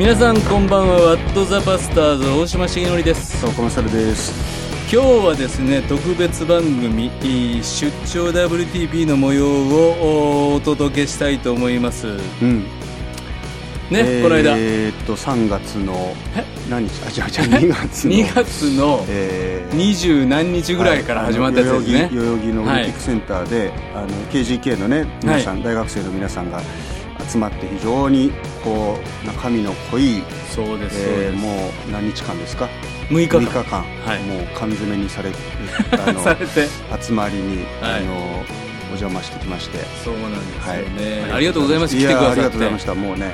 皆さんこんばんは。ワットザバスターズ大島重則です。そうコマサルです。今日はですね特別番組出張 WTP の模様をお届けしたいと思います。うん。ね、えー、この間。えーっと3月の何日？あ違う違う2月の。2月のえー。二十何日ぐらいから始まったやつですね、はい。代々木のオリンピックセンターで、あの KGK のね皆さん、大学生の皆さんが集まって非常にこう中身の濃い、そうです、えーもう何日間ですか？6日間。6日間、はい。もう缶詰にされ あのされて。集まりに、はい。あのお邪魔してきまして。そうなんですよね、はい。ありがとうございます。来てくださって。ありがとうございました。もうね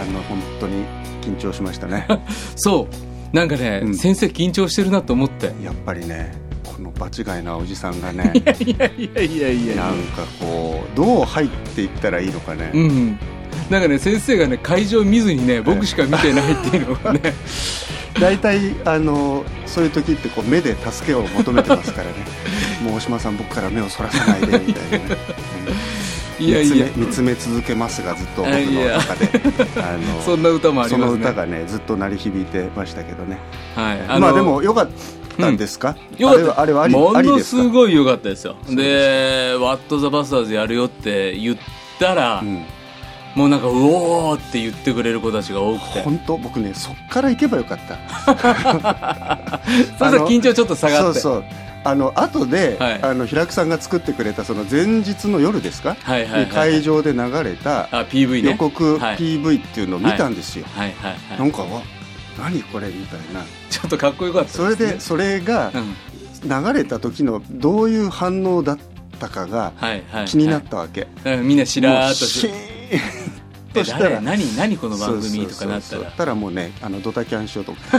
あの本当に緊張しましたね。そう。なんかね、うん。先生緊張してるなと思って。やっぱりねこの場違いなおじさんがね いやいやいやいやなんかこうどう入っていったらいいのかね、うん。なんかね先生がね会場見ずにね僕しか見てないっていうのがね。大体あのそういう時ってこう目で助けを求めてますからね。もう大島さん僕から目をそらさないでみたいなね、うんいやいや。見つめ続けますがずっと僕の中で。あのそんな歌もありそますね。の歌がねずっと鳴り響いてましたけどね。はい。まあでもよかったんですか、よかった。あれはあれはありものすごい良かったですよ。で「ワット・ザ・バスターズ」やるよって言ったら、うん。もうなんか「うおー!」って言ってくれる子たちが多くて。本当？僕ねそっから行けばよかった。そしたら緊張ちょっっと下がって。そうそう。あの後で、はい。あの平久さんが作ってくれたその前日の夜ですか、はいはいはいに会場で流れた予告はい。PV っていうのを見たんですよ、はい。はい。はない。んかわ何これみたいな。ちょっとかっこよかったそれでそれがうん。流れた時のどういう反応だったかがはいはい気になったわけ、はいうんみんなしらーっとしとしたら。誰？何？何この番組とかなったそうそたらもうねあのドタキャンしようと思って。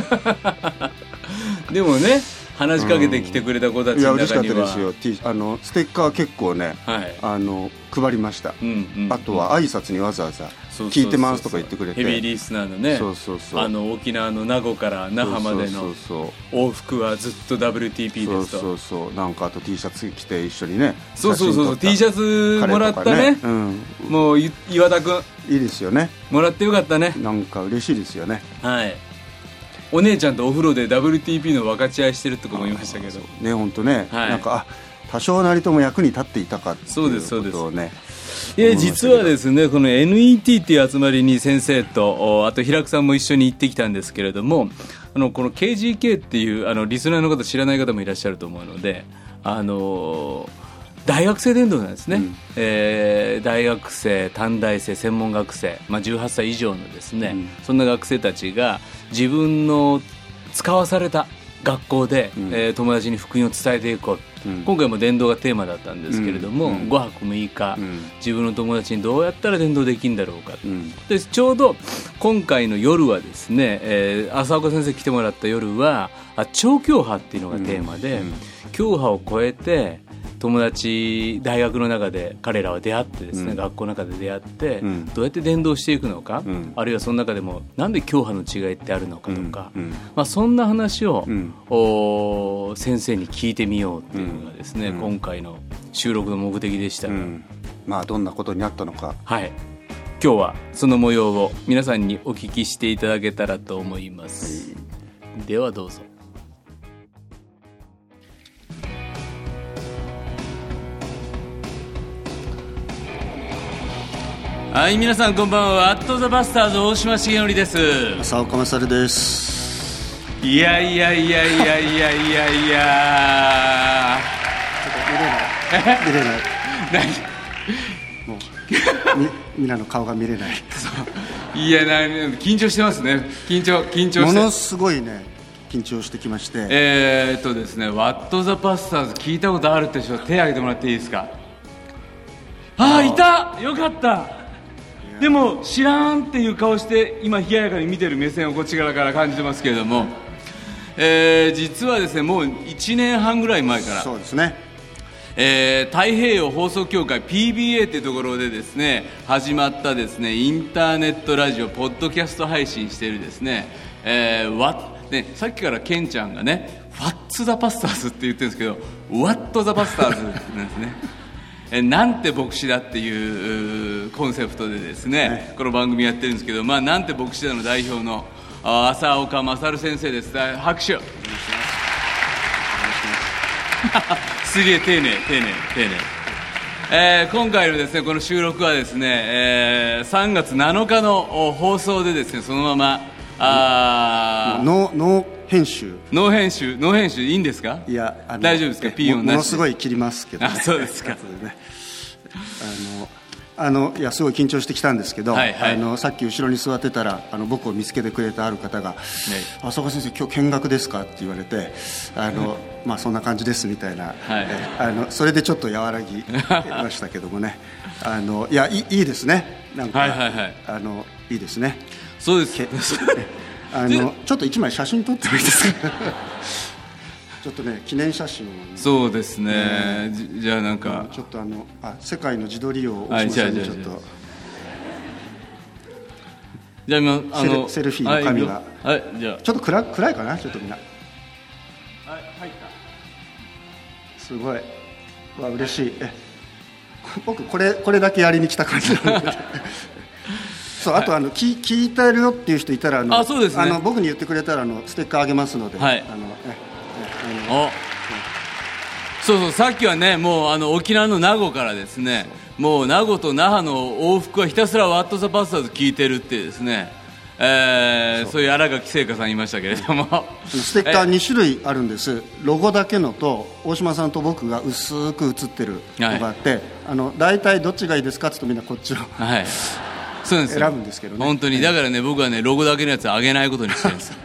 でもね話しかけてきてくれた子たちのいや嬉しか中にはったですよ。T あのステッカー結構ねはい。あの配りました、うんうんあとは挨拶にわざわざ聞いてますとか言ってくれて。ヘビーリスナーのねそうそうそう。あの沖縄の名護から那覇までその往復はずっと WTP ですと。そうそうなんかあと T シャツ着て一緒にねそうそうそうそう。T シャツもらった彼ねとかうん、もうい岩田君いいですよね。もらってよかったね。なんか嬉しいですよね。はいお姉ちゃんとお風呂で WTP の分かち合いしてるって子もいましたけど。ね本当ね、はい。なんかあ多少なりとも役に立っていたかっていうそうですそうです。ことをねいや実はですねこの NET っていう集まりに先生とおあと平久さんも一緒に行ってきたんですけれどもあのこの KGK っていうあのリスナーの方知らない方もいらっしゃると思うのであの大学生伝道なんですね、うん。えー大学生短大生専門学生、まあ、18歳以上のですね、うん。そんな学生たちが自分の使わされた学校で、うん。えー友達に福音を伝えていこう、うん。今回も伝道がテーマだったんですけれども、うん。5泊6日、うん。自分の友達にどうやったら伝道できるんだろうか、うん。でちょうど今回の夜はですね、えー浅岡先生来てもらった夜はあ超教派っていうのがテーマで、教派を超えて友達大学の中で彼らは出会ってですね、うん。学校の中で出会って、うん。どうやって伝道していくのか、うん。あるいはその中でもなんで教派の違いってあるのかとか、まあ、そんな話を、うん。お先生に聞いてみようっていうのがですね、うん。今回の収録の目的でしたまあどんなことになったのか。はい。今日はその模様を皆さんにお聞きしていただけたらと思います、ではどうぞはい皆さんこんばんは「アットザバスターズ大島重則です。浅岡勝です。いやいやいやいやいやいや。いや見れない。何？もうみみんなの顔が見れない。いやな緊張してますね。緊張緊張して。ものすごいね緊張してきまして。えー、っとですね「ワット・ザ・パスターズ」聞いたことあるって人手挙げてもらっていいですか？ああいた！よかったでも知らんっていう顔して今冷ややかに見てる目線をこっち側から感じてますけれども、えー実はですねもう1年半ぐらい前からそうですね。えー太平洋放送協会 PBA というところでですね始まったですねインターネットラジオポッドキャスト配信しているですね,、えーわねさっきからケンちゃんがね「What's the Pastors」って言ってるんですけど「What the Pastors」なんですねえなんて牧師だっていううコンセプトでですね、はい。この番組やってるんですけど、まあ、なんて牧師だの代表のあ浅岡勝先生です。だ拍手。す。げえ丁寧丁寧丁寧。えー今回のですねこの収録はですね、えー3月7日のお放送でですねそのままあー。ノーノー編集。ノー編集ノー編集いいんですか？いや大丈夫ですか？えピーヨンもものすごい切りますけど、ね、あそうですか。ねあのあのいやすごい緊張してきたんですけど、はいはい。あのさっき後ろに座ってたらあの僕を見つけてくれたある方が「浅岡先生今日見学ですか?」って言われて「あのまあそんな感じです」みたいな、はい。えあのそれでちょっと和らぎましたけどもね。あのいやいいいいですね。なんか、はいはいはい。あのいいですねそうです。け あのちょっと一枚写真撮ってもいいですか？ちょっとね記念写真をね、そうですね、じじゃあなんか。ちょっとあのあ世界の自撮りをはい大島さんにちょっと。じゃあ今あのセルフィーの紙が。はいはいじゃちょっと暗暗いかな？ちょっとみんな。あはい入った。すごい。わ嬉しい。え僕これこれだけやりに来た感じなんでそうあとあの、聞聞いてるよっていう人いたらあのあそうですね。あの僕に言ってくれたらあのステッカーあげますので、はい。あのお。そうそうさっきはねもうあの沖縄の名護からですねもう名護と那覇の往復はひたすらワット・ザ・バスターズ聞いてるってですねえーそう。いう新垣聖華さんいましたけれども。ステッカー2種類あるんです。ロゴだけのと大島さんと僕が薄く写ってるのがあって、あの大体どっちがいいですかって言うとみんなこっちをはい 選ぶんですけどね。本当に。だからね僕はねロゴだけのやつあげないことにしてるんです。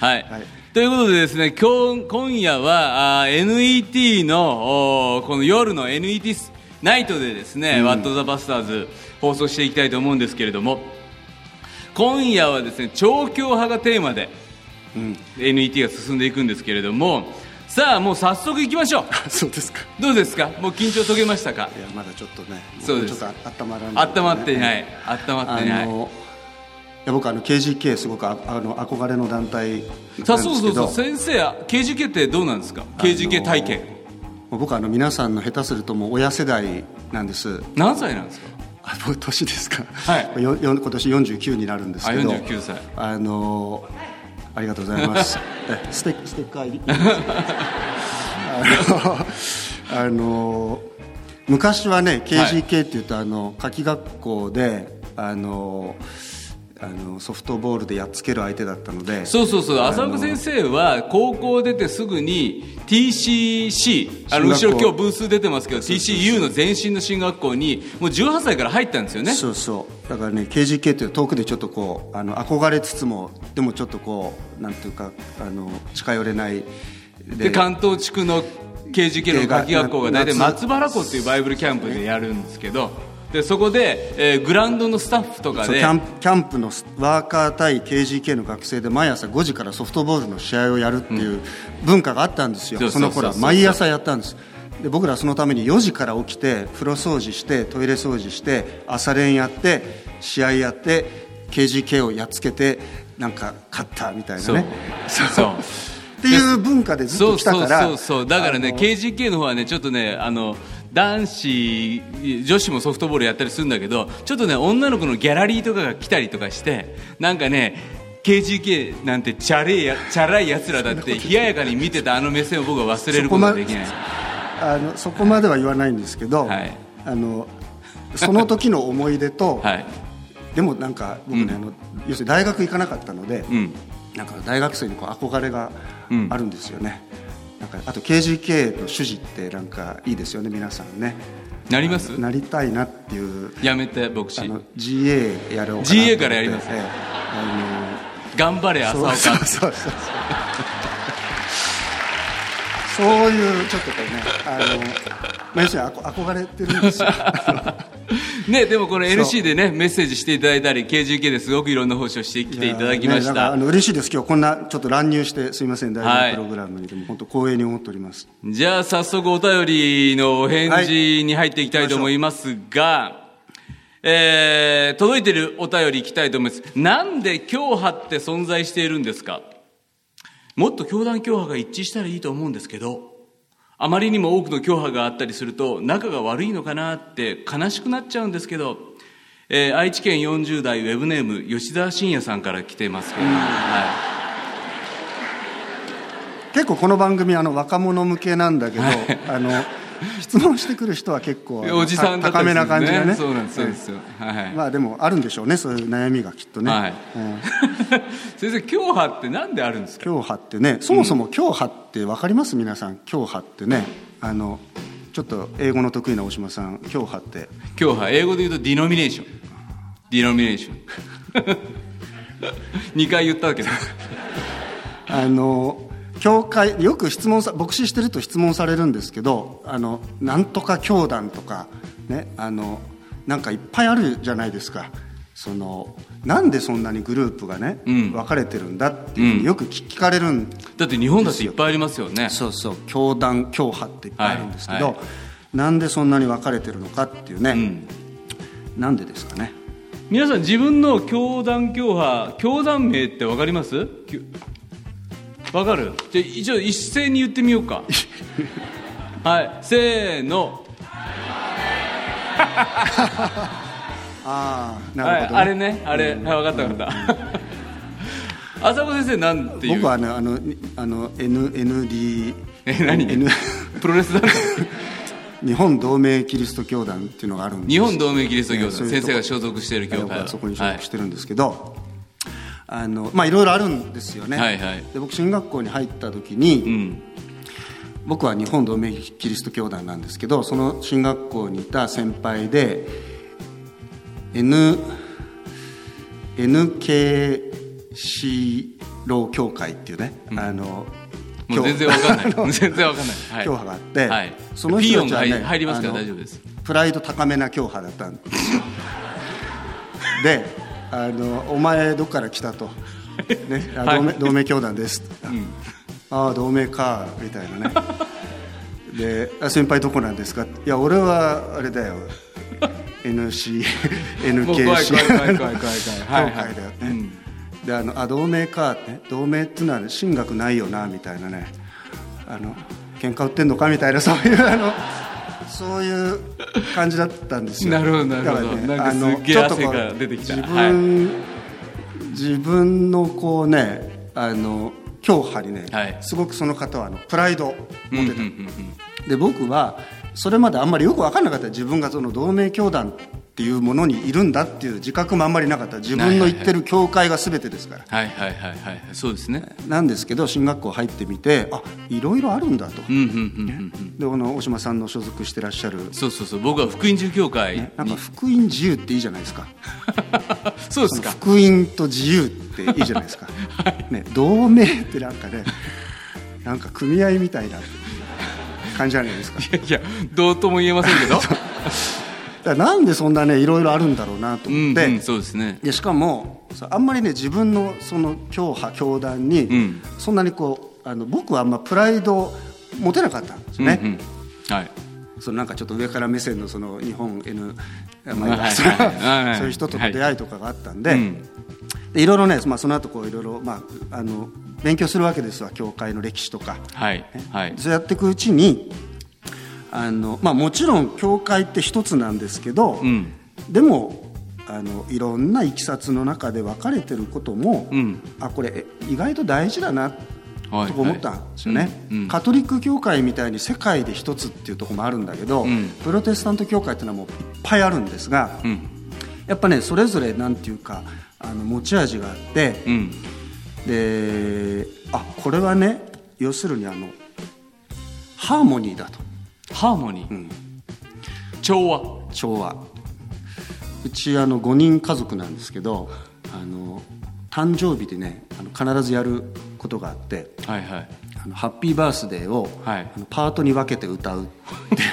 はい、はい。ということでですね今日今夜はあー NET のこの夜の NET ナイトでですね、ワット・ザ・バスターズ放送していきたいと思うんですけれども今夜はですね調教派がテーマで、NET が進んでいくんですけれどもさあもう早速いきましょう。そうですか。どうですか？もう緊張解けましたか？いやまだちょっとねそうです。ちょっと温まらない、温まってない。温まあってない。のいや僕あの KGK すごくああの憧れの団体さあそうそうそう。先生 KGK ってどうなんですか？KGK 体験、僕あの皆さんの下手するともう親世代なんです。何歳なんですか？あ僕年ですか、はい。今年49になるんですけど。あ49歳。あのありがとうございます。えステステッカー入り。あのあの昔はね KGK っていうと、あの夏季学校であのあのソフトボールでやっつける相手だったのでそうそうそう。浅岡先生は高校出てすぐに TCC あの後ろ今日ブース出てますけど TCU の前身の進学校にもう18歳から入ったんですよね。そうそうだからね KGK っていう遠くでちょっとこうあの憧れつつもでもちょっとこうなんていうかあの近寄れない。で関東地区の KGK の夏季学校が大体夏松原湖っていうバイブルキャンプでやるんですけどでそこで、えーグラウンドのスタッフとかでキャンプキャンプのワーカー対 KGK の学生で毎朝5時からソフトボールの試合をやるっていう文化があったんですよ、そうその頃は。毎朝やったんです。で僕らはそのために4時から起きて風呂掃除してトイレ掃除して朝練やって試合やって KGK をやっつけてなんか勝ったみたいなね。そう。そう。っていう文化でずっと来たから。そうそうそうそう。だからね KGK の方はねちょっとねあの男子女子もソフトボールやったりするんだけどちょっとね女の子のギャラリーとかが来たりとかしてなんかね KGK なんてチャレいやチャラいやつらだって冷ややかに見てたあの目線を僕は忘れることができない。あのそこまでは言わないんですけど、はい。あのその時の思い出と、はい。でもなんか僕ね、あの要するに大学行かなかったので、うん。なんか大学生にこう憧れがうん。あるんですよね、なんかあと KGK の主事ってなんかいいですよね皆さんね。なります？なりたいなっていう。やめて牧師あの GA やろうか GA からやります？ええ。頑張れあ浅岡。のそうそうそう。そうそういうちょっとこうねあの、まあ、要するに憧憧れてるんですよ ねでもこの NC でねメッセージしていただいたり KGK ですごくいろんな奉仕をしてきていただきました。あの嬉しいです。今日こんなちょっと乱入してすみません。大はい。学プログラムにでも本当光栄に思っております。じゃあ早速お便りのお返事に入っていきたいと思いますが、えー届いてるお便りいきたいと思います。なんで教派って存在しているんですか？もっと教団教派が一致したらいいと思うんですけど、あまりにも多くの教派があったりすると仲が悪いのかなって悲しくなっちゃうんですけど、えー愛知県40代ウェブネーム吉田信也さんから来てますけど、は結構この番組あの若者向けなんだけど、あの 質問してくる人は結構おじさんだった高めな感じがね。そうなんですそうですよ、はいまあでもあるんでしょうねそういう悩みがきっとね、はい。うん 先生教派ってなんであるんですか？教派ってねそもそも教派って分かります？皆さん。教派ってね。あのちょっと英語の得意な大島さん教派って。教派英語で言うとディノミネーション。ディノミネーション。2回言ったけどあの教会よく質問さ牧師してると質問されるんですけどあのなんとか教団とかねあのなんかいっぱいあるじゃないですか。そのなんでそんなにグループがね、うん。分かれてるんだっていうふうによく聞聞かれるんだって日本だっていっぱいありますよね。そうそう教団教派っていっぱいあるんですけど、はいはなんでそんなに分かれてるのかっていうね、うん。なんでですかね。皆さん自分の教団教派教団名って分かります？きゅ分かる？じゃあ一応一斉に言ってみようか。はいせーの、ああなはい、るほど、ね。あれねあれ、はい、分かった分かった。浅子先生なんていう？僕はねあのにあの N ND え何？N プロレス団体日本同盟キリスト教団っていうのがあるんです。日本同盟キリスト教団、先生が所属している教会。僕はそこに所属してるんですけど、あのまあいろいろあるんですよね、はいはい。で僕進学校に入った時に、うん。僕は日本同盟キリスト教団なんですけどその進学校にいた先輩で N NKC 老教会っていうね、あのもう全然わかんない。全然わかんない、はい、教派があって、はい、その人たちはね入入りますから大丈夫です。プライド高めな教派だったんですよ。であの「お前どっから来た?」と「ね、あ同盟同盟教団です」ああ同盟か」みたいなね。であ「先輩どこなんですか?」いや俺はあれだよ。NC NKC 怖い怖い怖い怖い怖い。教 はい。会だよね、うん。であのあ同盟かって同盟っていうのは神学ないよなみたいなね。あの喧嘩売ってんのかみたいなそういうあのそういう感じだったんですよ。なるほどなるほど。ねなんかすっげえちょっとこう汗が出てきた。自分、自分のこうねあの教派にね、はい。すごくその方はあのプライドをうんうん持ってた、うんうん。で僕はそれまであんまりよく分かんなかった。自分がその同盟教団っていうものにいるんだっていう自覚もあんまりなかった。自分の言ってる教会が全てですから、はいはいはいはいそうですね。なんですけど進学校入ってみてあいろいろあるんだと、でこの大島さんの所属してらっしゃる、そうそうそう。僕は福音住教会に、なんか福音自由っていいじゃないですか。そうですか。福音と自由っていいじゃないですか、ね、同盟ってなんかねなんか組合みたいな感じじゃないですか。いやいやどうとも言えませんけど。なんでそんなねいろいろあるんだろうなとう思って、んうんそうですね。でしかもあんまりね自分のその教派教団に、ん。そんなにこうあの僕はあんまプライドを持てなかったんですよね、うんうん。はい。そのなんかちょっと上から目線のその日本 N、まはいはいそういう人との出会いとかがあったんで,、うん。でいろいろね、まあ、その後こういろいろまああの勉強するわけですわ教会の歴史とか、はいはい。そうやっていくうちにあの、まあ、もちろん教会って一つなんですけど、うん。でもあのいろんないきさつの中で分かれてることも、うん。あこれえ意外と大事だなはいと思ったんですよね、カトリック教会みたいに世界で一つっていうところもあるんだけど、うん。プロテスタント教会っていうのはもういっぱいあるんですが、うん。やっぱねそれぞれなんていうかあの持ち味があって、うんであこれはね要するにあのハーモニーだと。ハーモニー、ん。調和。調和。うちあの5人家族なんですけどあの誕生日でねあの必ずやることがあってはいはい。あのハッピーバースデーを、はい。あのパートに分けて歌う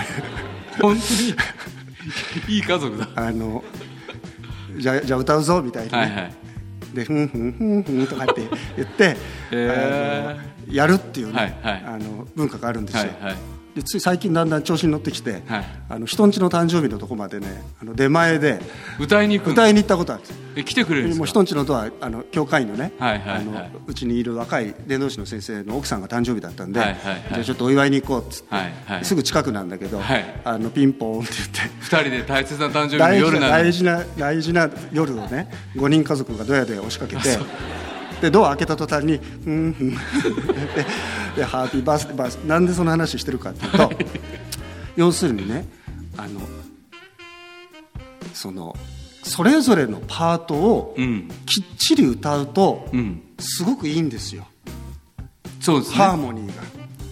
本当に？いい家族だ。あのじゃあじゃあ歌うぞみたいな、ね。はいはいでふんふんふんふんとかって言って、へー。やるっていうね、はいはい。あの文化があるんですよ、はいはいでつい最近だんだん調子に乗ってきて、はい。あの人んちの誕生日のとこまでねあの出前で歌いに歌いに行ったことあるんですえ来てくれるもう人んちのドアあの教会員のね、はいはいはい。あのうちにいる若い伝道師の先生の奥さんが誕生日だったんで、はいはいはい。じゃあちょっとお祝いに行こうっつって、はいはい。すぐ近くなんだけど、はい。あのピンポーンって言って。二人で大切な誕生日の大事夜なのにな大事な大事な夜をね5人家族がドヤドヤ押しかけてでドア開けた途端に「うんうん」でで「ハッピーバースデーバースデー」なんでその話してるかっていうと要するにねあのそのそれぞれのパートをうん。きっちり歌うとうん。すごくいいんですよ。そうですハーねモニーが。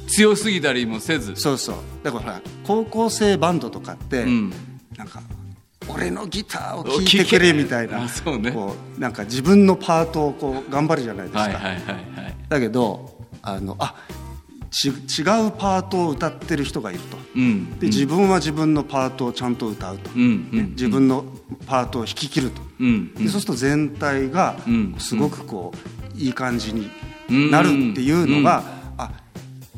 強すぎたりもせず。そうそう。だからほら高校生バンドとかって、うん。なんか俺のギターを聴いてくれみたいな。あ そうね。こうなんか自分のパートをこう頑張るじゃないですか、はいはいはいはい。だけどあのあち違うパートを歌ってる人がいると。うんで自分は自分のパートをちゃんと歌うと、うん自分のパートを弾き切ると、うんでそうすると全体がうんすごくこういい感じになるっていうのが、あ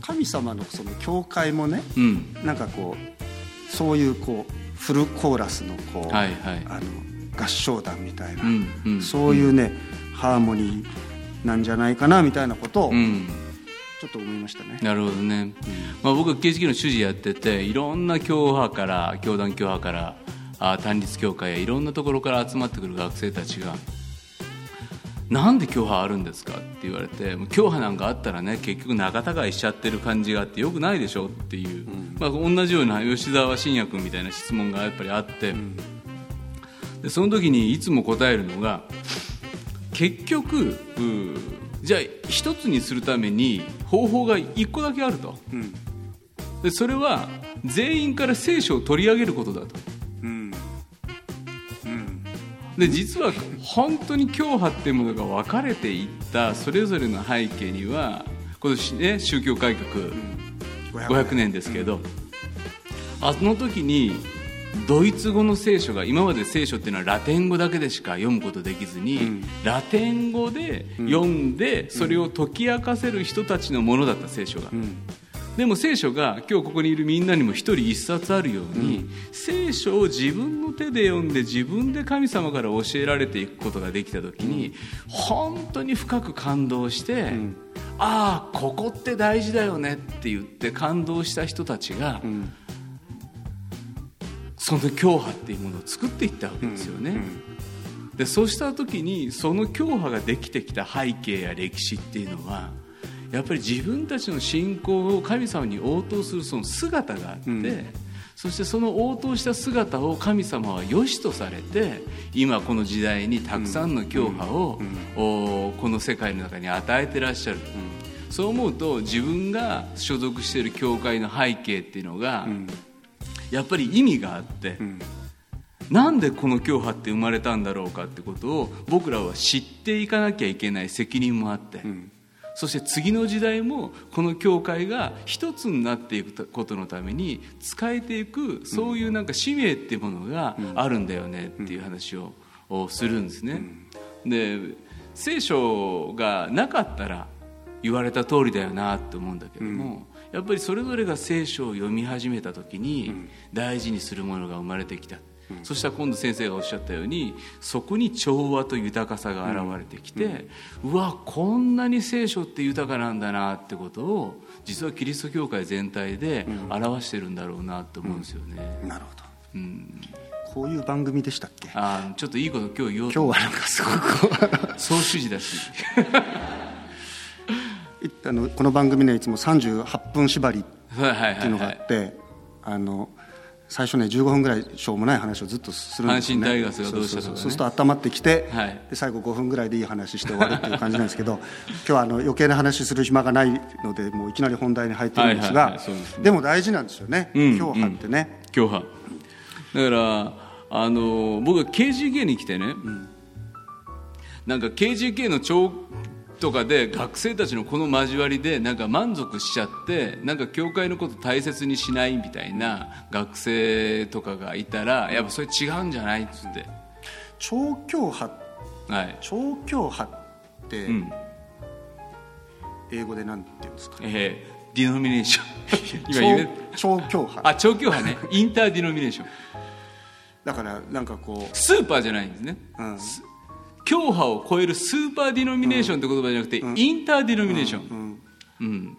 神様のその教会もねうん。なんかこうそういうこうフルコーラスのこう、はいはい。あの合唱団みたいな、うんうん。そういうねハーモニーなんじゃないかなみたいなことをうん。ちょっと思いましたね。なるほどね、まあ、僕は KGK の主事やってていろんな教派から教団教派からあ単立教会やいろんなところから集まってくる学生たちが「なんで教派あるんですか?」って言われてもう教派なんかあったらね結局仲違いしちゃってる感じがあってよくないでしょっていう、まあ、同じような吉沢信也君みたいな質問がやっぱりあって、でその時にいつも答えるのが結局じゃあ一つにするために方法が一個だけあると。うん。でそれは全員から聖書を取り上げることだと。うんうんで実は本当に教派っていうものが分かれていったそれぞれの背景には今年ね宗教改革500年。ですけど、あの時にドイツ語の聖書が今まで聖書っていうのはラテン語だけでしか読むことできずに、ん。ラテン語で読んで、それを解き明かせる人たちのものだった聖書が、うんでも聖書が今日ここにいるみんなにも一人一冊あるように、聖書を自分の手で読んで自分で神様から教えられていくことができた時に、本当に深く感動して、ん。ああここって大事だよねって言って感動した人たちが、うん。その教派っていうものを作っていったわけですよね、でそうした時にその教派ができてきた背景や歴史っていうのはやっぱり自分たちの信仰を神様に応答するその姿があって、うん。そしてその応答した姿を神様は良しとされて今この時代にたくさんの教派を、おこの世界の中に与えてらっしゃる、そう思うと自分が所属している教会の背景っていうのが、うん。やっぱり意味があって、うん。なんでこの教派って生まれたんだろうかってことを僕らは知っていかなきゃいけない責任もあって、んそして次の時代もこの教会が一つになっていくことのために使えていくそういうなんか使命っていうものがあるんだよねっていう話ををするんですね。で聖書がなかったら言われた通りだよなって思うんだけども、やっぱりそれぞれが聖書を読み始めた時に大事にするものが生まれてきた、そしたら今度先生がおっしゃったようにそこに調和と豊かさが現れてきて、うわこんなに聖書って豊かなんだなってことを実はキリスト教会全体で表してるんだろうなと思うんですよね、なるほど。うん。こういう番組でしたっけ？あーちょっといいこと今日言おうと。今日はなんかすごく。総主事だし。いあのこの番組ねいつも38分縛りっはいはいていうのがはいはいあって、あの最初ね15分ぐらいしょうもない話をずっとするんですよね。阪神タイガースがどうしたとかね。そうそうそう。そうすると温まってきて、はい。で最後5分ぐらいでいい話して終わるっていう感じなんですけど今日はあの余計な話する暇がないのでもういきなり本題に入ってるんですが、でも大事なんですよね、うん教派ってね、教派だからあの僕は KGK に来てね、なんか KGK の長とかで学生たちのこの交わりでなんか満足しちゃってなんか教会のこと大切にしないみたいな学生とかがいたらやっぱそれ違うんじゃないっつって、超教派。はい。超教派ってうん。英語で何て言うんですか、えー denomination今言え超超教派。あ超教派ね。interdenomination。だからなんかこスーパーじゃないんですね。う、うん、教派を超える super denomination って言葉じゃなくて、 interdenomination。うん。うん、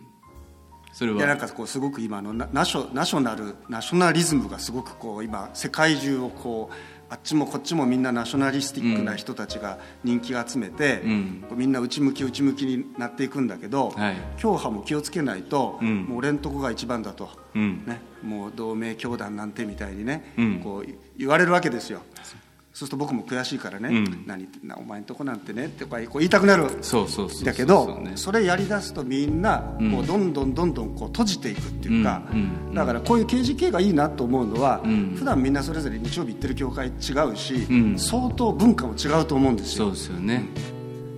それいやなんはかこうすごく今あのナナショナショナルナショナリズムがすごくこう今世界中をこうあっちもこっちもみんなナショナリスティックな人たちが人気を集めて、うん。こうみんな内向き内向きになっていくんだけど、はい教派も気をつけないと、うん。もう俺んとこが一番だと、うん。ね、もう同盟教団なんてみたいにね、うん。こう言われるわけですよそうすると僕も悔しいからね、うん。何お前んとこなんてねってこう言いたくなる。そうそうそうそうだけどそれやりだすとみんなうん。こうどんどんどんどんこう閉じていくっていうか、うんうんだからこういう KGK がいいなと思うのは、うん。普段みんなそれぞれ日曜日行ってる教会違うし、うん。相当文化も違うと思うんですよ。そうですよね。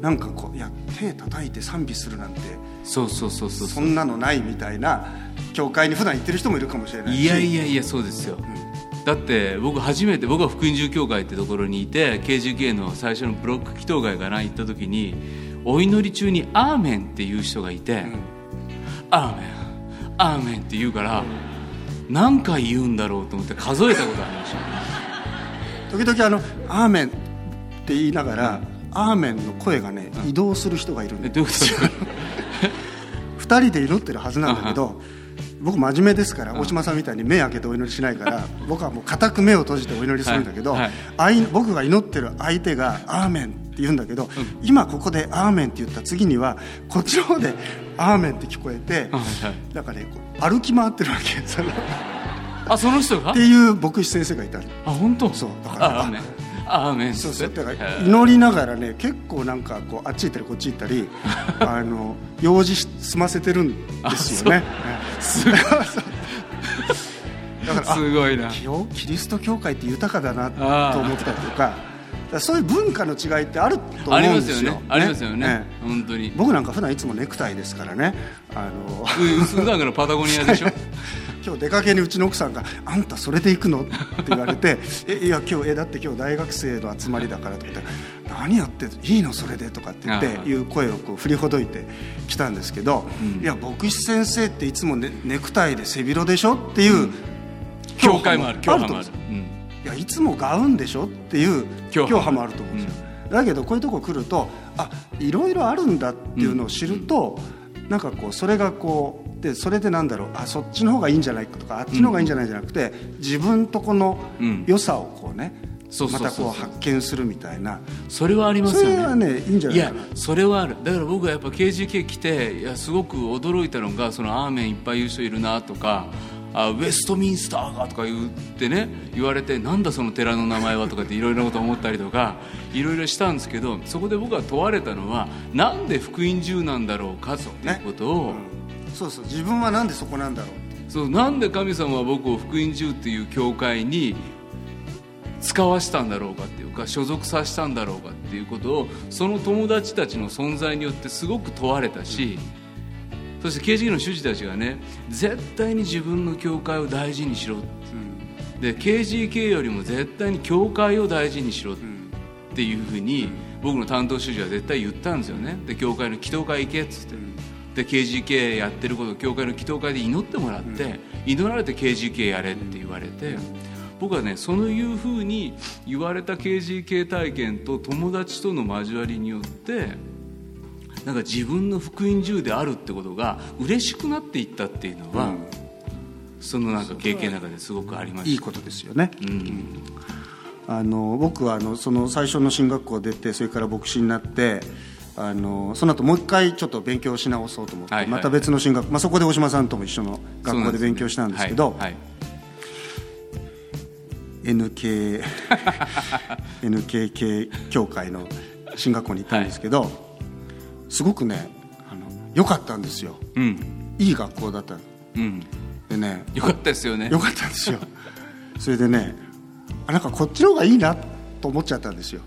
なんかこういや手叩いて賛美するなんてそうそうそうそうそんなのないみたいな教会に普段行ってる人もいるかもしれないし。いやいやいやそうですよ、だって僕初めて僕は福音住教会ってところにいて KGK の最初のブロック祈祷会かな行った時にお祈り中に「アーメン」っていう人がいて「アーメンアーメン」って言うから何回言うんだろうと思って数えたことありました。時々あの「アーメン」って言いながら「アーメン」の声がね移動する人がいるんでえどういうこと？2人で祈ってるはずなんだけど 僕真面目ですから大島さんみたいに目開けてお祈りしないから僕はもう固く目を閉じてお祈りするんだけど、はい。はいあい僕が祈ってる相手が「アーメン」って言うんだけど、今ここで「アーメン」って言った次にはこっちの方で「アーメン」って聞こえてはいはい。なんかねこう歩き回ってるわけそのっあその人が？ていう牧師先生がいたの。あ本当？そうだからあアーメンそうそう。だから祈りながらね結構なんかこうあっち行ったりこっち行ったり あの用事し済ませてるんですよね。すごい。だからあすごいな。よキリスト教会って豊かだなと思ったりとかそういう文化の違いってあると思うんですすよよね。ありますよね。ね本当に。僕なんか普段いつもネクタイですからね。あの。うん普段からパタゴニアでしょ？今日出かけにうちの奥さんが「あんたそれで行くの?」って言われて「えいや今日えだって今日大学生の集まりだから」とか言って「何やっていいの？それで」とかって言っていう声をこう振りほどいてきたんですけど「いや牧師先生っていつもネネクタイで背広でしょ?」っていう教会もある。教派もあるうんいやいつもガウンでしょ？っていう教派。もあると思うんですよ、だけどこういうとこ来るとあいろいろあるんだっていうのを知ると、なんかこうそれがこうでそれでなんだろうあそっちの方がいいんじゃないかとかあっちの方がいいんじゃないじゃなくて、自分とこのうん。良さをこうね、またこう発見するみたいな。それはありますよね。それはねいいんじゃないいやそれはある。だから僕はやっぱ KGK 来ていやすごく驚いたのがそのアーメンいっぱい言う人いるなとかあウェストミンスターがとか言ってね言われてなんだその寺の名前はとかっていろいろなこと思ったりとかいろいろしたんですけどそこで僕が問われたのはなんで福音中なんだろうかっていうことを、そうそう。自分はなんでそこなんだろうって。そうなんで神様は僕を福音中っていう教会に使わしたんだろうかっていうか所属させたんだろうかっていうことをその友達たちの存在によってすごく問われたしそして KGK の主事たちがね絶対に自分の教会を大事にしろで KGK よりも絶対に教会を大事にしろっていうふうに僕の担当主事は絶対言ったんですよね。で教会の祈祷会行けっつってで KGK やってることを教会の祈祷会で祈ってもらって、祈られて KGK やれって言われて、僕はねそういうふうに言われた KGK 体験と友達との交わりによってなんか自分の福音中であるってことが嬉しくなっていったっていうのは、そのなんか経験の中ですごくありましたいいことですよね、うん。あの僕はあのその最初の進学校出てそれから牧師になってあのその後もう一回ちょっと勉強し直そうと思って、はいはい。また別の進学、まあ、そこで大島さんとも一緒の学校で勉強したんですけどはい。はい。NK NKK 協会の進学校に行ったんですけど、すごくね良かったんですよ。うん。いい学校だったの。うん。でねよかったですよね。良かったんですよ。それでねあなんかこっちの方がいいなと思っちゃったんですよ。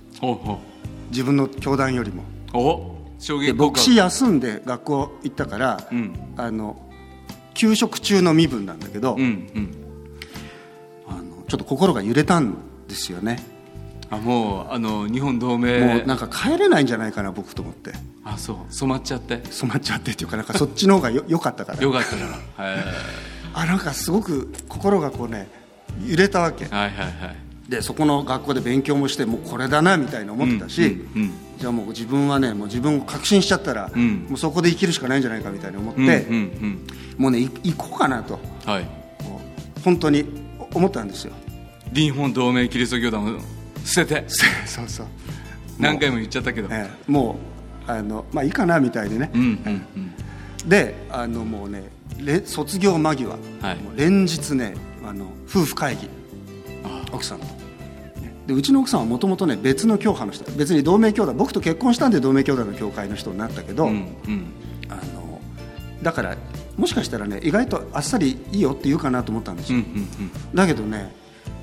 自分の教団よりも。うお衝で撃牧師休んで学校行ったから、うん。あの給食中の身分なんだけど、うんうん。あのちょっと心が揺れたんですよね。あもうあの日本同も盟うなんか帰れないんじゃないかな僕と思って。あそう。染まっちゃって。染まっちゃってっていうかなんかそっちの方がよ 良かったから。よかったから。はいあなんかすごく心がこうね揺れたわけ。はいはいはいでそこの学校で勉強もしてもうこれだなみたいな思ってたし、じゃあもう自分はねもう自分を確信しちゃったら、ん。もうそこで生きるしかないんじゃないかみたいに思って、もうねい行こうかなと。はい。本当に思ったんですよ。日本同盟キリスト教団を捨てて。そうそう、何回も言っちゃったけど、ええもうあのまあいいかなみたいにね、うんうんうん。であのもうねれ卒業間際、はい。連日ねあの夫婦会議奥さんと。でうちの奥さんはもともとね別の教派の人。別に同盟教団僕と結婚したんで同盟教団の教会の人になったけど、うんうん。あのだからもしかしたらね意外とあっさりいいよって言うかなと思ったんですうんうよ、んうん。だけどね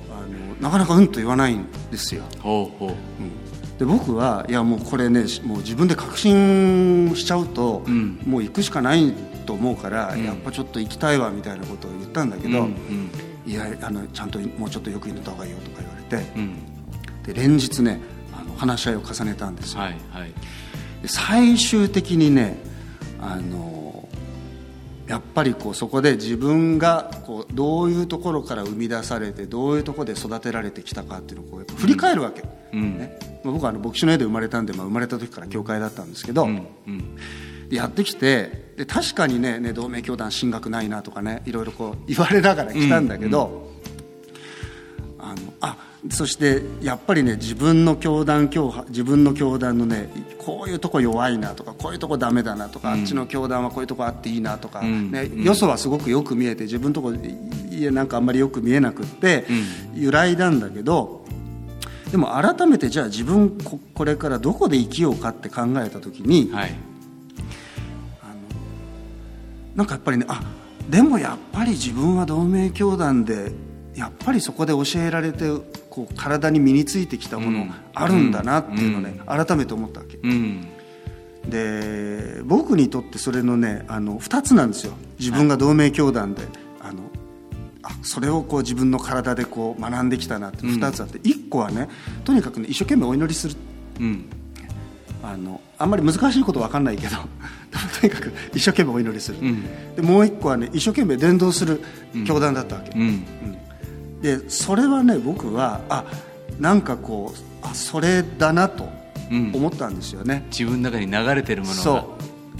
あのなかなかうんと言わないんですよ。ほうほう。で僕はいやもうこれねもう自分で確信しちゃうと、うん。もう行くしかないと思うから、うん。やっぱちょっと行きたいわみたいなことを言ったんだけど、うんいやあのちゃんともうちょっとよく祈った方がいいよとか言われてうん。うんで連日ねあの話し合いを重ねたんです。よ、はいはい。で最終的にねあのやっぱりこうそこで自分がこうどういうところから生み出されてどういうところで育てられてきたかっていうのをこうやっぱ振り返るわけ、うん。ね。まあ僕はあの牧師の家で生まれたんで、まあ、生まれた時から教会だったんですけど、うんうんでやってきてで確かにねね同盟教団進学ないなとかねいろいろこう言われながら来たんだけど、あのあそしてやっぱりね自分の教団教派自分の教団のねこういうとこ弱いなとかこういうとこダメだなとか、あっちの教団はこういうとこあっていいなとか、うん。ねうん。よそはすごくよく見えて自分のとこいやなんかあんまりよく見えなくって、揺らいだんだけどでも改めてじゃあ自分ここれからどこで生きようかって考えた時に、はいなんかやっぱりねあでもやっぱり自分は同盟教団でやっぱりそこで教えられてこう体に身についてきたものうん。あるんだなっていうのをね、改めて思ったわけ。うん。で僕にとってそれのねあの2つなんですよ。自分が同盟教団で、あのあそれをこう自分の体でこう学んできたなって2つあって、1個はねとにかくね一生懸命お祈りする。うんあのあんまり難しいこと分かんないけど とにかく一生懸命お祈りする、うん。でもう一個はね一生懸命伝道する教団だったわけ、うん。うん。でそれはね僕はあなんかこうあそれだなとうん。思ったんですよね、自分の中に流れてるものが。そ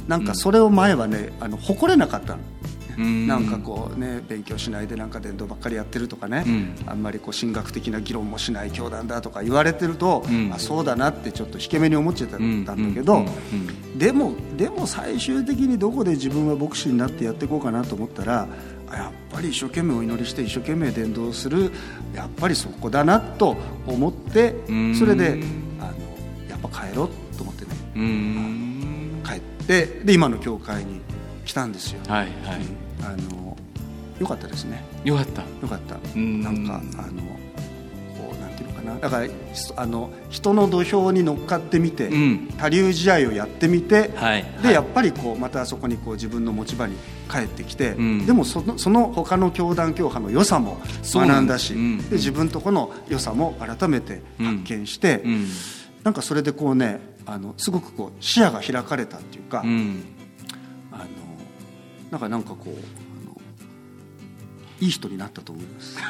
う。なんかそれを前はねあの誇れなかったの、うんなんかこうね勉強しないでなんか伝道ばっかりやってるとかね、うん。あんまりこう神学的な議論もしない教団だとか言われてると、うん。あそうだなってちょっと引け目に思っちゃったうんんだけど、でもでも最終的にどこで自分は牧師になってやっていこうかなと思ったらあやっぱり一生懸命お祈りして一生懸命伝道するやっぱりそこだなと思ってうん。それであのやっぱ帰ろうと思ってね。うん。帰ってで今の教会に来たんですよ。はいはい。あのよかったですね。よかった。よかった。うん。なんかあのこうなんていうのかな。だからあの人の土俵に乗っかってみて、うん。他流試合をやってみて、はいでやっぱりこうまたそこにこう自分の持ち場に帰ってきて、うん。でもそのその他の教団教派の良さも学んだし、うん。で自分とこの良さも改めて発見して、うん。なんかそれでこうねあのすごくこう視野が開かれたっていうか、うんなんかなんかこういい人になったと思います。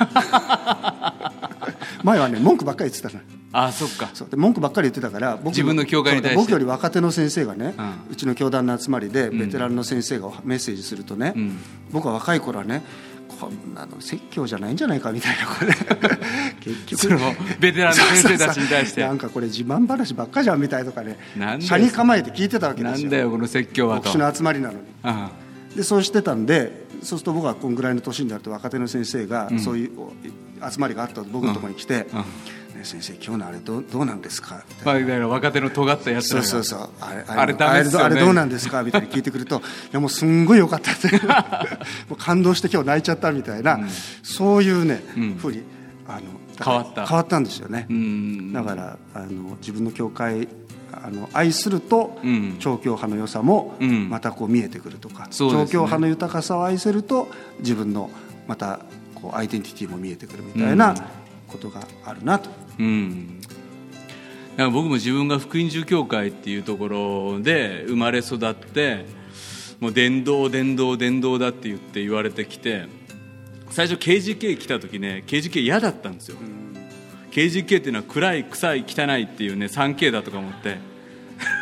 前はね文句ばっかり言ってたのあそっか。そう。で文句ばっかり言ってたから僕自分の教会に対して。僕より若手の先生がね、ううんちの教団の集まりでベテランの先生がメッセージするとね、うん。僕は若い頃はねこんなの説教じゃないんじゃないかみたいなこれ 結局ベテランの先生たちに対して。なんかこれ自慢話ばっかじゃんみたいとかね車に構えて聞いてたわけですよ。なんだよこの説教はと。牧師の集まりなのに。あでそうしてたんでそうすると僕はこんぐらいの年になると若手の先生が、そういう集まりがあったと僕のところに来て、うん。ね先生今日のあれどうどうなんですか?」みたいな。若手の尖ったやつそうそうそう。あれあれあれあれどうなんですか？みたいに聞いてくると いやもうすんごい良かったって。もう感動して今日泣いちゃったみたいな、そういうね、うん。ふうにあの変わった。変わったんですよね、うん。だからあの自分の教会あの愛すると、うん。調教派の良さもうん。またこう見えてくるとか、調教派の豊かさを愛せると自分のまたこうアイデンティティも見えてくるみたいなことがあるなと。うん。なんか僕も自分が福音住教会っていうところで生まれ育ってもう伝道伝道伝道だって言って言われてきて最初 KGK 来た時ね KGK 嫌だったんですよ、KGK っていうのは暗い臭い汚いっていうね 3K だとか思って。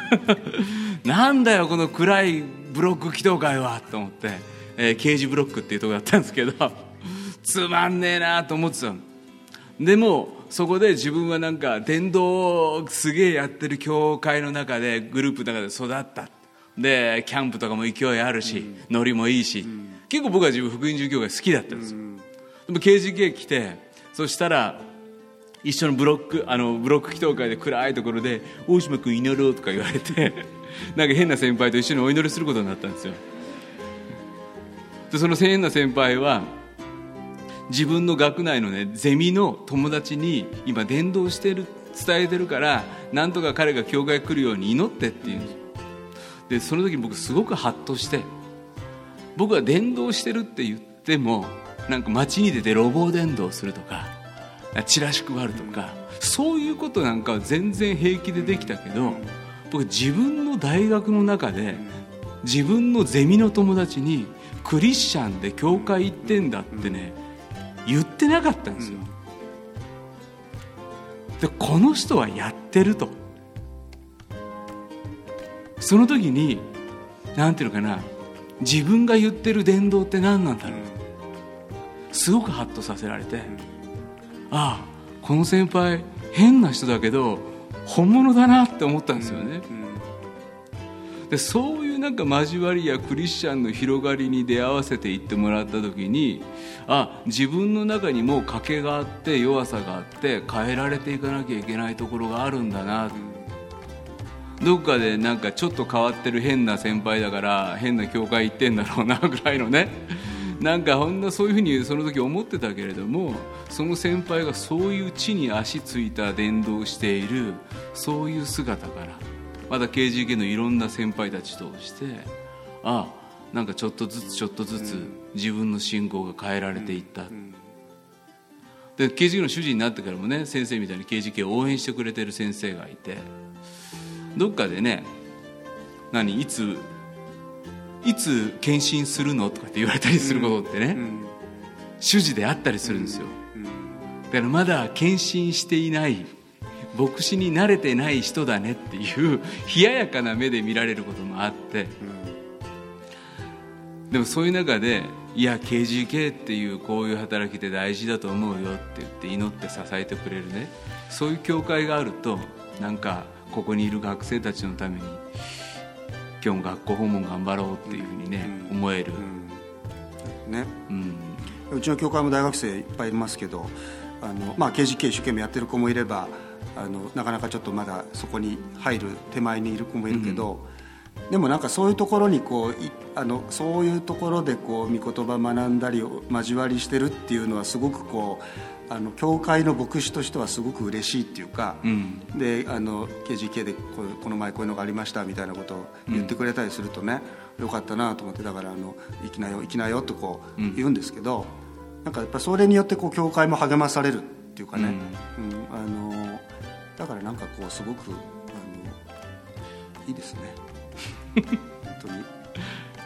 なんだよこの暗いブロック祈祷会はと思って、えー、刑事ブロックっていうとこだったんですけど。つまんねえなと思ってたの。でもそこで自分はなんか伝道をすげえやってる教会の中でグループの中で育った。でキャンプとかも勢いあるし、ノリもいいし、結構僕は自分福音住教会好きだったんですよ、でも KGK 来てそしたら一緒のブロックあのブロック祈祷会で暗いところで「大島君祈ろう」とか言われて なんか変な先輩と一緒にお祈りすることになったんですよ。でその変な先輩は自分の学内のねゼミの友達に今伝道してる伝えてるからなんとか彼が教会来るように祈ってっていうんです。でその時に僕すごくハッとして僕は伝道してるって言ってもなんか街に出て路傍伝道するとかチラシ配るとかそういうことなんかは全然平気でできたけど僕自分の大学の中で自分のゼミの友達にクリスチャンで教会行ってんだってね言ってなかったんですよ。でこの人はやってると。その時に何ていうのかな自分が言ってる伝道って何なんだろう。すごくハッとさせられて。ああこの先輩変な人だけど本物だなって思ったんですよね、でそういうなんか交わりやクリスチャンの広がりに出会わせていってもらった時にあ自分の中にも賭けがあって弱さがあって変えられていかなきゃいけないところがあるんだな、どっかでなんかちょっと変わってる変な先輩だから変な教会行ってんだろうなぐらいのねなんかほんなそういうふうにその時思ってたけれどもその先輩がそういう地に足ついた伝道をしているそういう姿からまた KGK のいろんな先輩たちとしてあなんかちょっとずつちょっとずつ自分の信仰が変えられていった、で KGK の主人になってからもね先生みたいに KGK を応援してくれてる先生がいてどっかでね何いついつ献身するのとかって言われたりすることってね、うん、主事であったりするんですよ、だからまだ献身していない牧師に慣れてない人だねっていう冷ややかな目で見られることもあって、でもそういう中でいや KGK っていうこういう働きって大事だと思うよって言って祈って支えてくれるね。そういう教会があるとなんかここにいる学生たちのために今日も学校訪問頑張ろうっていうふうにね、うん、思える、うん、ね、うん、うちの教会も大学生いっぱいいますけどあの、まあ、KGK 一生懸命やってる子もいればあのなかなかちょっとまだそこに入る手前にいる子もいるけど、うん、でもなんかそういうところにこうあのそういうところでこう御言葉学んだり交わりしてるっていうのはすごくこうあの教会の牧師としてはすごく嬉しいっていうか、うん、であの KGK でここの前こういうのがありましたみたいなことを言ってくれたりするとね、うん、よかったなと思ってだからあの「行きなよ行きなよ」とこう言うんですけど、うん、なんかやっぱそれによってこう教会も励まされるっていうかね、うん。あのだからなんかこうすごくあのいいですね。本当に。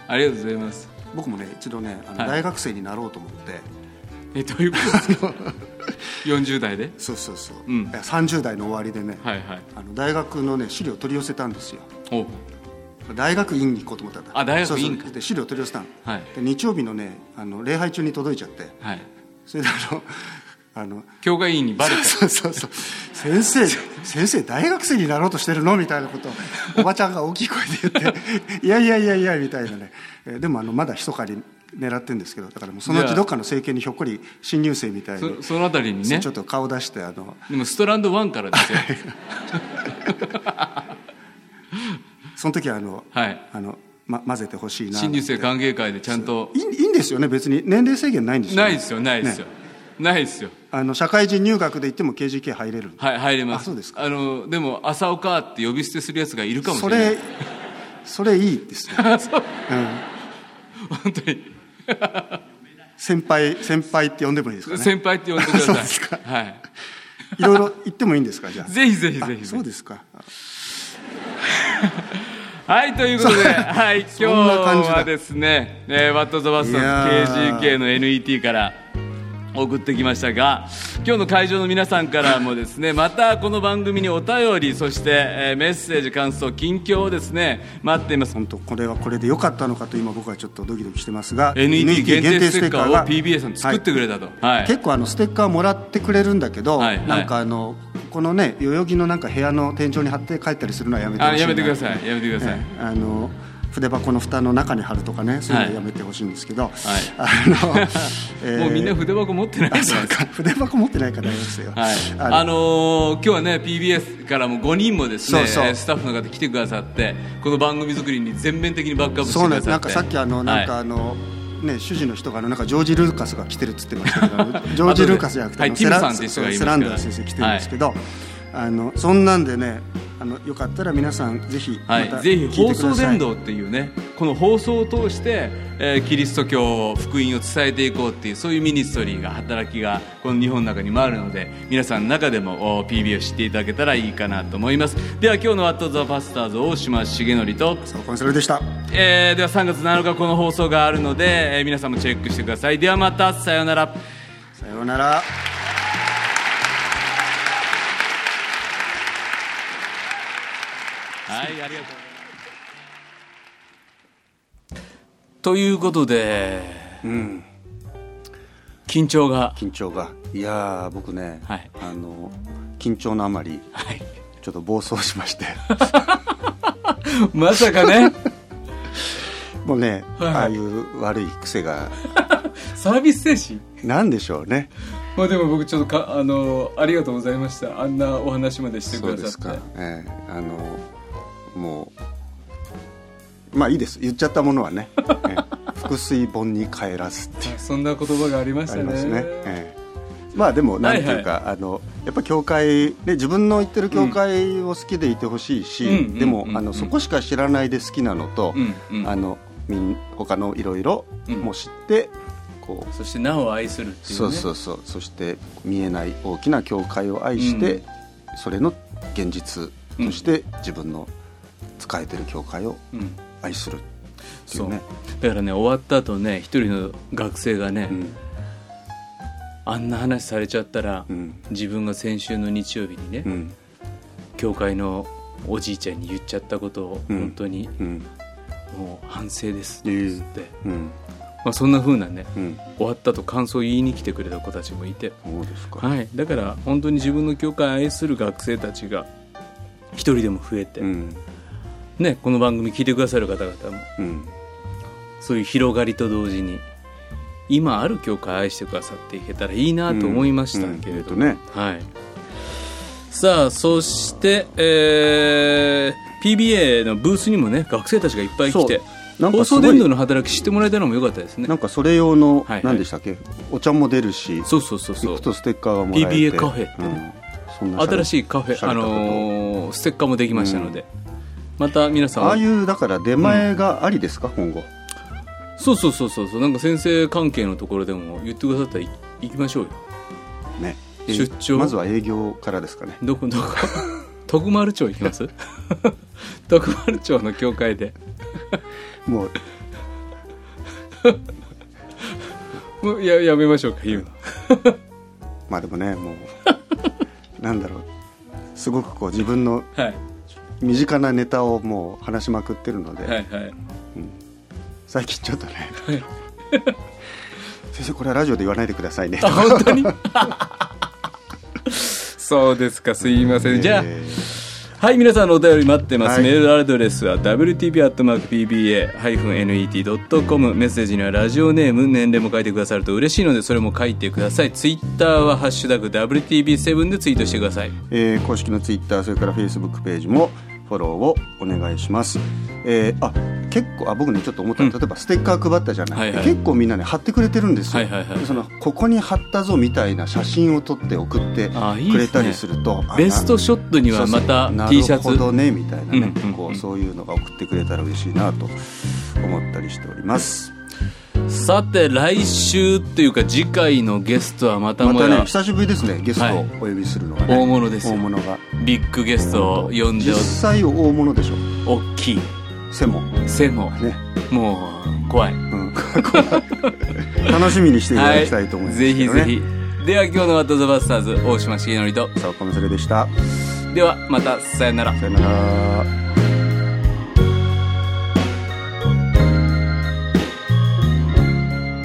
ありがとうございます。僕もね一度ねあの大学生になろうと思って、はいえどういうことですか？40代で？そうそうそう、うん、30代の終わりでね、はいはい、あの大学のね資料取り寄せたんですよ。大学院に行こうと思った。んだあ大学院か。で資料取り寄せたの、はい、で日曜日のねあの礼拝中に届いちゃって、はい、それであのあの教会員にバレたそうそうそう先生先生大学生になろうとしてるの？みたいなことをおばちゃんが大きい声で言って。いやいやいやいやみたいなね。でもあのまだ密かに狙ってるんですけどだからもうそのうちどっかの政権にひょっこり新入生みたいにそのあたりにね。ちょっと顔出してあのでもストランド1からですよ。その時はあの、はい、あのま、混ぜてほしいな新入生歓迎会でちゃんと。いいいんですよね別に。年齢制限ないんですよ、ね、ないですよないですよ、ね、ないですよ。あの社会人入学で言っても KGK 入れる。はい入れます。そうですか。あのでも朝岡って呼び捨てするやつがいるかもしれない。それそれいいですね。そう、うん、本当に 先輩先輩って呼んでもいいですかね？先輩って呼んでください。はいいろい。ろ言ってもいいんですか？じゃあ。ぜひぜひぜひ。あそうですか。はいということで、はい、今日はですね、えー、ワット・ザ・バスタいやー。KGK の NET から送ってきましたが今日の会場の皆さんからもですねまたこの番組にお便りそして、えーメッセージ感想近況をですね待っています。本当これはこれで良かったのかと今僕はちょっとドキドキしてますが NET 限定ステッカーをが PBA さん作ってくれたと、はい。結構あのステッカーもらってくれるんだけど、はいはい。なんかあのこのね代々木のなんか部屋の天井に貼って帰ったりするのはやめてやめてください。やめてください、ええ。あの筆箱の蓋の中に貼るとかねそういうのはやめてほしいんですけど、あの、えーもうみんな筆箱持ってないか？ら筆箱持ってないからですよ、はい、あのあのー今日はね PBS からも5人もですねそうスタッフの方来てくださってこの番組作りに全面的にバックアップしてくださって。なんです。なんかさっきあのなんかはいあの、ね、主人の人がなんかジョージ・ルーカスが来てるっつってましたけど ジョージ・ルーカスじゃなくて、はいセランダー先生来てるんですけど、あのそんなんでねあのよかったら皆さんぜひまたはい、ぜひ放送伝道っていうねこの放送を通して、えーキリスト教福音を伝えていこうっていうそういうミニストリーが働きがこの日本の中にもあるので皆さんの中でもお PB を知っていただけたらいいかなと思います。では今日の「ワット・ザ・パスターズ」大島重則とそうコンサルでした。えーでは3月7日この放送があるので、えー皆さんもチェックしてください。ではまたさようなら。さようならはいありがとうということでうん。緊張が。緊張が。いやー僕ね、はい。あの緊張のあまりはい。ちょっと暴走しまして。まさかね。もうね、はい。ああいう悪い癖が。サービス精神？なんでしょうね。まあでも僕ちょっとかあのありがとうございました。あんなお話までしてそうくださって。ですか、ええあのもうまあいいです。言っちゃったものはね、ええ腹水本に帰らずっていう。そんな言葉がありましたね。ありますね、ええ。まあでもなんていうか、あのやっぱ教会で自分の言ってる教会を好きでいてほしいし、うんでも、うんうんあのそこしか知らないで好きなのと、うんうん。あのみん他のいろいろも知って、こうそしてなお愛するっていうね。そうそうそう。そして見えない大きな教会を愛して、うん。それの現実として自分の使えてる教会をうん。愛するっていそう。うねだからね終わった後ね一人の学生がね、うん。あんな話されちゃったら、うん。自分が先週の日曜日にね、うん。教会のおじいちゃんに言っちゃったことをうん。本当にうん。もう反省ですっええつって、うん。まあ、そんな風なねうん。終わったと感想を言いに来てくれた子たちもいて、そうですか、はい、だから本当に自分の教会を愛する学生たちが一人でも増えて、うんね、この番組聞いてくださる方々もうん。そういう広がりと同時に今ある教会を愛してくださっていけたらいいなと思いましたけれども、うんうんはい、さあそして、えー PBA のブースにもね学生たちがいっぱい来てそう。なんか放送伝道の働き知ってもらえたのも良かったですね。なんかそれ用の、はいはい。何でしたっけ？お茶も出るしそうそうそうそう。行くとステッカーがもらえて。PBA カフェってね。うん。そんな新しいカフェ、あのーステッカーもできましたので、また皆さん。ああいうだから出前がありですか、今後。そうそうそうそうそう。なんか先生関係のところでも言ってくださったらい行きましょうよ。ね。出張。まずは営業からですかね。どこどこ？徳丸町行きます？徳丸町の教会で。もう。もうややめましょうか。言うの。まあでもねもう。なんだろう。すごくこう自分のはい身近なネタをもう話しまくってるので、はいはい。最近ちょっとね。先生これはラジオで言わないでくださいね。あ本当に？そうですか。すいません、じゃあえはい皆さんのお便り待ってます、はい。メールアドレスは wtp.pba-net.com メッセージにはラジオネーム年齢も書いてくださると嬉しいのでそれも書いてください。ツイッターは「ハッシュタグ #WTB7」でツイートしてください。ーえー公式のツイッターそれからフェイスブックページもフォローをお願いします、えーあ結構あ僕ねちょっと思った。の、例えばステッカー配ったじゃない、はいはい。結構みんなね貼ってくれてるんですよ、はいはいはいでそのここに貼ったぞみたいな写真を撮って送ってくれたりするとあベストショットにはまた T シャツ。なるほどねみたいなね、うんうんうん。こうそういうのが送ってくれたら嬉しいなと思ったりしておりますさて来週っていうか次回のゲストはまたまもや、たね久しぶりですねゲストをはい。お呼びするのがね、大物ですよ。大物が。ビッグゲストを呼んで実際大物でしょ。お大きい。背も。背も。ね、もう怖い。うん、楽しみにしていただきたいと思いますぜけどね、ひぜひ。では今日の「ワット・ザ・バスターズ」大島重則と。さあコメセレでした。ではまたさよなら。さよなら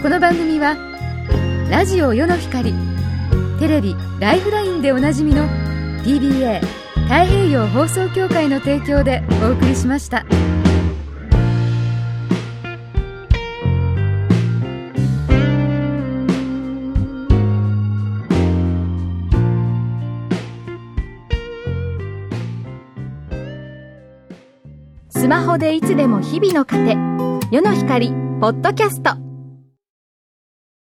この番組はラジオ世の光テレビ「ライフライン」でおなじみの TBA 太平洋放送協会の提供でお送りしました。スマホでいつでも日々の糧世の光ポッドキャスト